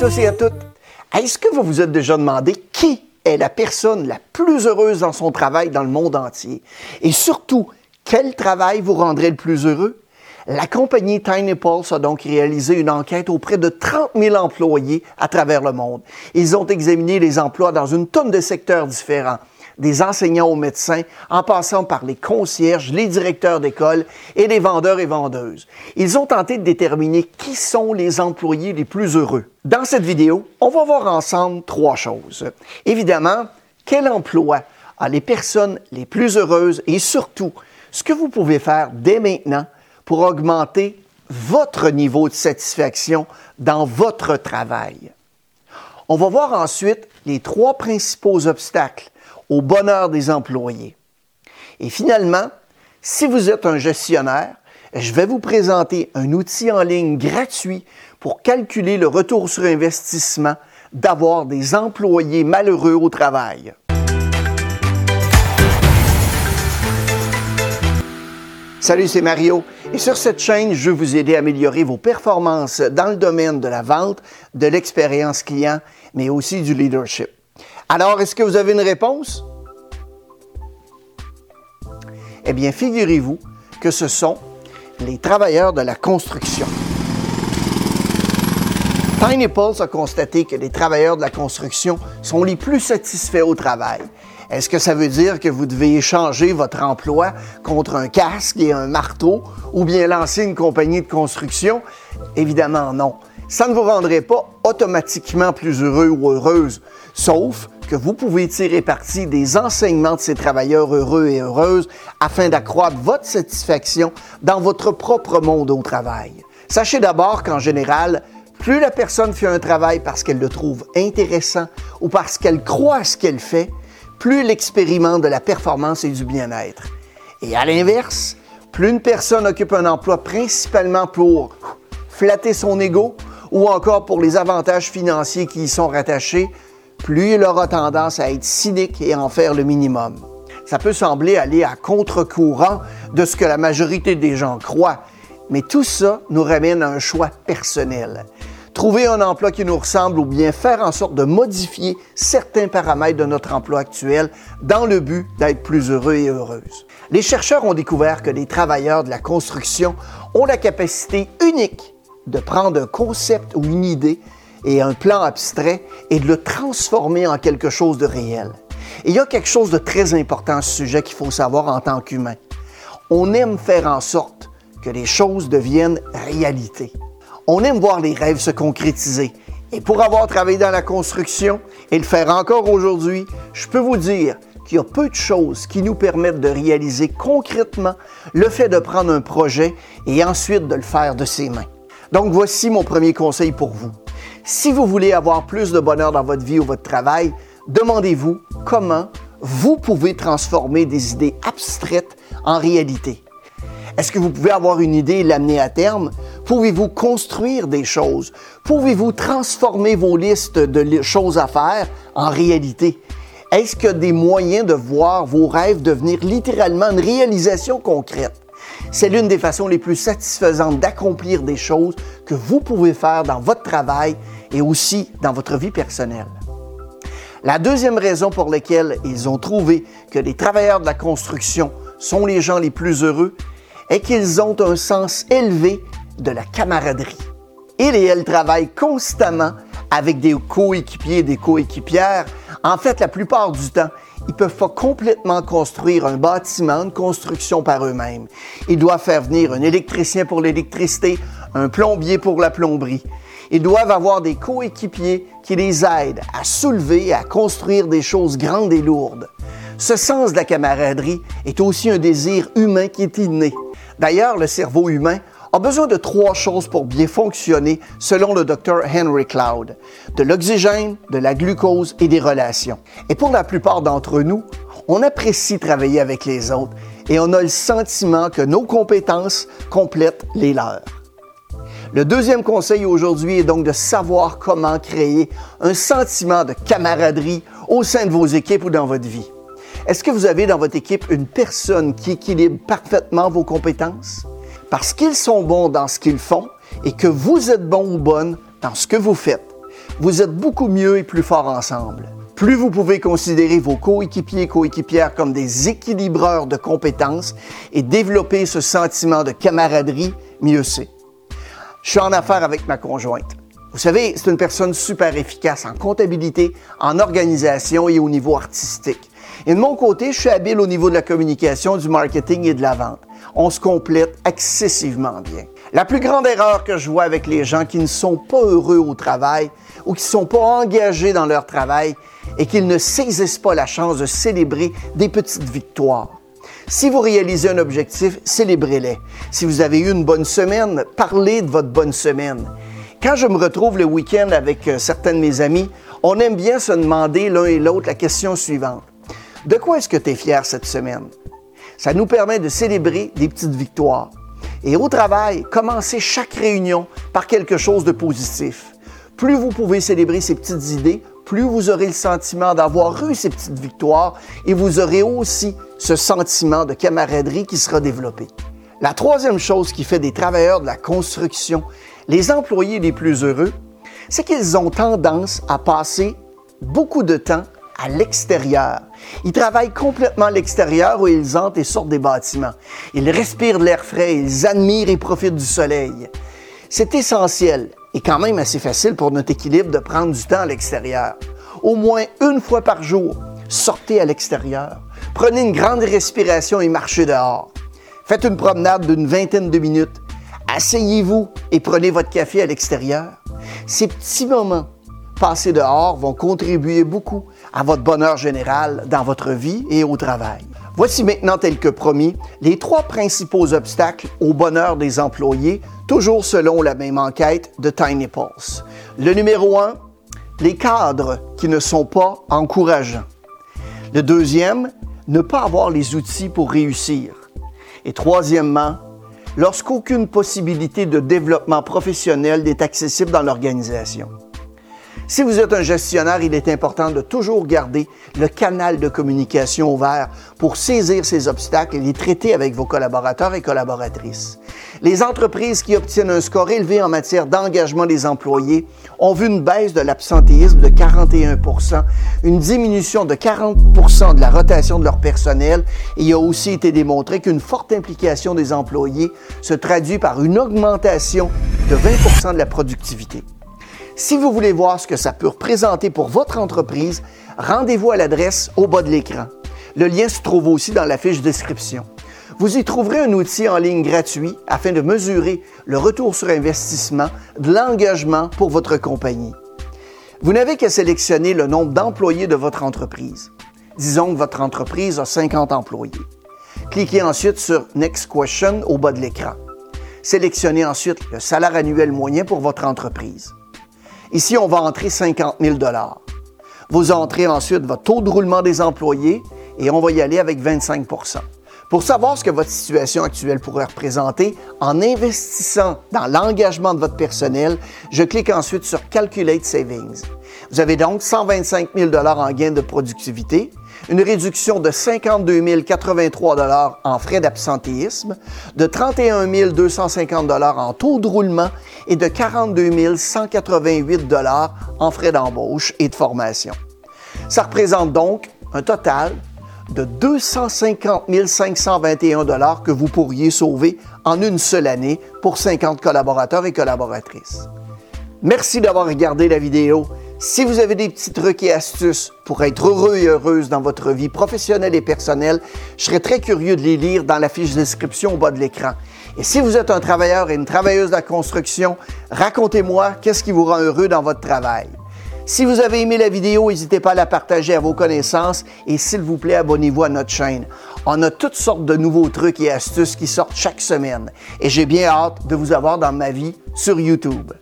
tous et à toutes. Est-ce que vous vous êtes déjà demandé qui est la personne la plus heureuse dans son travail dans le monde entier? Et surtout, quel travail vous rendrait le plus heureux? La compagnie Tiny Pulse a donc réalisé une enquête auprès de 30 000 employés à travers le monde. Ils ont examiné les emplois dans une tonne de secteurs différents des enseignants aux médecins, en passant par les concierges, les directeurs d'école et les vendeurs et vendeuses. Ils ont tenté de déterminer qui sont les employés les plus heureux. Dans cette vidéo, on va voir ensemble trois choses. Évidemment, quel emploi a les personnes les plus heureuses et surtout, ce que vous pouvez faire dès maintenant pour augmenter votre niveau de satisfaction dans votre travail. On va voir ensuite les trois principaux obstacles au bonheur des employés. Et finalement, si vous êtes un gestionnaire, je vais vous présenter un outil en ligne gratuit pour calculer le retour sur investissement d'avoir des employés malheureux au travail. Salut, c'est Mario. Et sur cette chaîne, je vais vous aider à améliorer vos performances dans le domaine de la vente, de l'expérience client, mais aussi du leadership. Alors, est-ce que vous avez une réponse? Eh bien, figurez-vous que ce sont les travailleurs de la construction. Tiny Pulse a constaté que les travailleurs de la construction sont les plus satisfaits au travail. Est-ce que ça veut dire que vous devez échanger votre emploi contre un casque et un marteau ou bien lancer une compagnie de construction? Évidemment non. Ça ne vous rendrait pas automatiquement plus heureux ou heureuse, sauf que vous pouvez tirer parti des enseignements de ces travailleurs heureux et heureuses afin d'accroître votre satisfaction dans votre propre monde au travail. Sachez d'abord qu'en général, plus la personne fait un travail parce qu'elle le trouve intéressant ou parce qu'elle croit à ce qu'elle fait, plus elle expérimente de la performance et du bien-être. Et à l'inverse, plus une personne occupe un emploi principalement pour flatter son ego ou encore pour les avantages financiers qui y sont rattachés, plus il aura tendance à être cynique et en faire le minimum. Ça peut sembler aller à contre-courant de ce que la majorité des gens croient, mais tout ça nous ramène à un choix personnel. Trouver un emploi qui nous ressemble ou bien faire en sorte de modifier certains paramètres de notre emploi actuel dans le but d'être plus heureux et heureuse. Les chercheurs ont découvert que les travailleurs de la construction ont la capacité unique de prendre un concept ou une idée et un plan abstrait et de le transformer en quelque chose de réel. Et il y a quelque chose de très important à ce sujet qu'il faut savoir en tant qu'humain. On aime faire en sorte que les choses deviennent réalité. On aime voir les rêves se concrétiser. Et pour avoir travaillé dans la construction et le faire encore aujourd'hui, je peux vous dire qu'il y a peu de choses qui nous permettent de réaliser concrètement le fait de prendre un projet et ensuite de le faire de ses mains. Donc voici mon premier conseil pour vous. Si vous voulez avoir plus de bonheur dans votre vie ou votre travail, demandez-vous comment vous pouvez transformer des idées abstraites en réalité. Est-ce que vous pouvez avoir une idée et l'amener à terme? Pouvez-vous construire des choses? Pouvez-vous transformer vos listes de choses à faire en réalité? Est-ce qu'il y a des moyens de voir vos rêves devenir littéralement une réalisation concrète? C'est l'une des façons les plus satisfaisantes d'accomplir des choses que vous pouvez faire dans votre travail et aussi dans votre vie personnelle. La deuxième raison pour laquelle ils ont trouvé que les travailleurs de la construction sont les gens les plus heureux est qu'ils ont un sens élevé de la camaraderie. Ils et elles travaillent constamment avec des coéquipiers et des coéquipières. En fait, la plupart du temps, ils peuvent pas complètement construire un bâtiment, une construction par eux-mêmes. Ils doivent faire venir un électricien pour l'électricité, un plombier pour la plomberie. Ils doivent avoir des coéquipiers qui les aident à soulever et à construire des choses grandes et lourdes. Ce sens de la camaraderie est aussi un désir humain qui est inné. D'ailleurs, le cerveau humain a besoin de trois choses pour bien fonctionner selon le docteur Henry Cloud. De l'oxygène, de la glucose et des relations. Et pour la plupart d'entre nous, on apprécie travailler avec les autres et on a le sentiment que nos compétences complètent les leurs. Le deuxième conseil aujourd'hui est donc de savoir comment créer un sentiment de camaraderie au sein de vos équipes ou dans votre vie. Est-ce que vous avez dans votre équipe une personne qui équilibre parfaitement vos compétences? Parce qu'ils sont bons dans ce qu'ils font et que vous êtes bon ou bonne dans ce que vous faites. vous êtes beaucoup mieux et plus fort ensemble. Plus vous pouvez considérer vos coéquipiers et coéquipières comme des équilibreurs de compétences et développer ce sentiment de camaraderie, mieux c'est. Je suis en affaires avec ma conjointe. Vous savez, c'est une personne super efficace en comptabilité, en organisation et au niveau artistique. Et de mon côté, je suis habile au niveau de la communication, du marketing et de la vente. On se complète excessivement bien. La plus grande erreur que je vois avec les gens qui ne sont pas heureux au travail ou qui ne sont pas engagés dans leur travail est qu'ils ne saisissent pas la chance de célébrer des petites victoires. Si vous réalisez un objectif, célébrez-les. Si vous avez eu une bonne semaine, parlez de votre bonne semaine. Quand je me retrouve le week-end avec euh, certains de mes amis, on aime bien se demander l'un et l'autre la question suivante. De quoi est-ce que tu es fier cette semaine? Ça nous permet de célébrer des petites victoires. Et au travail, commencez chaque réunion par quelque chose de positif. Plus vous pouvez célébrer ces petites idées, plus vous aurez le sentiment d'avoir eu ces petites victoires et vous aurez aussi ce sentiment de camaraderie qui sera développé. La troisième chose qui fait des travailleurs de la construction les employés les plus heureux, c'est qu'ils ont tendance à passer beaucoup de temps à l'extérieur. Ils travaillent complètement à l'extérieur où ils entrent et sortent des bâtiments. Ils respirent de l'air frais, ils admirent et profitent du soleil. C'est essentiel et quand même assez facile pour notre équilibre de prendre du temps à l'extérieur. Au moins une fois par jour, sortez à l'extérieur. Prenez une grande respiration et marchez dehors. Faites une promenade d'une vingtaine de minutes. Asseyez-vous et prenez votre café à l'extérieur. Ces petits moments passés dehors vont contribuer beaucoup à votre bonheur général dans votre vie et au travail. Voici maintenant, tel que promis, les trois principaux obstacles au bonheur des employés, toujours selon la même enquête de Tiny Pulse. Le numéro un, les cadres qui ne sont pas encourageants. Le deuxième, ne pas avoir les outils pour réussir. Et troisièmement, lorsqu'aucune possibilité de développement professionnel n'est accessible dans l'organisation. Si vous êtes un gestionnaire, il est important de toujours garder le canal de communication ouvert pour saisir ces obstacles et les traiter avec vos collaborateurs et collaboratrices. Les entreprises qui obtiennent un score élevé en matière d'engagement des employés ont vu une baisse de l'absentéisme de 41% une diminution de 40% de la rotation de leur personnel et il a aussi été démontré qu'une forte implication des employés se traduit par une augmentation de 20% de la productivité. Si vous voulez voir ce que ça peut représenter pour votre entreprise, rendez-vous à l'adresse au bas de l'écran. Le lien se trouve aussi dans la fiche description. Vous y trouverez un outil en ligne gratuit afin de mesurer le retour sur investissement de l'engagement pour votre compagnie. Vous n'avez qu'à sélectionner le nombre d'employés de votre entreprise. Disons que votre entreprise a 50 employés. Cliquez ensuite sur Next Question au bas de l'écran. Sélectionnez ensuite le salaire annuel moyen pour votre entreprise. Ici, on va entrer 50 000 Vous entrez ensuite votre taux de roulement des employés et on va y aller avec 25% Pour savoir ce que votre situation actuelle pourrait représenter, en investissant dans l'engagement de votre personnel, je clique ensuite sur Calculate Savings. Vous avez donc 125 000 en gain de productivité, une réduction de 52 083 en frais d'absentéisme, de 31 250 en taux de roulement et de 42 188 en frais d'embauche et de formation. Ça représente donc un total de 250 521 que vous pourriez sauver en une seule année pour 50 collaborateurs et collaboratrices. Merci d'avoir regardé la vidéo. Si vous avez des petits trucs et astuces pour être heureux et heureuse dans votre vie professionnelle et personnelle, je serais très curieux de les lire dans la fiche de description au bas de l'écran. Et si vous êtes un travailleur et une travailleuse de la construction, racontez-moi qu'est-ce qui vous rend heureux dans votre travail. Si vous avez aimé la vidéo, n'hésitez pas à la partager à vos connaissances et s'il vous plaît, abonnez-vous à notre chaîne. On a toutes sortes de nouveaux trucs et astuces qui sortent chaque semaine et j'ai bien hâte de vous avoir dans ma vie sur YouTube.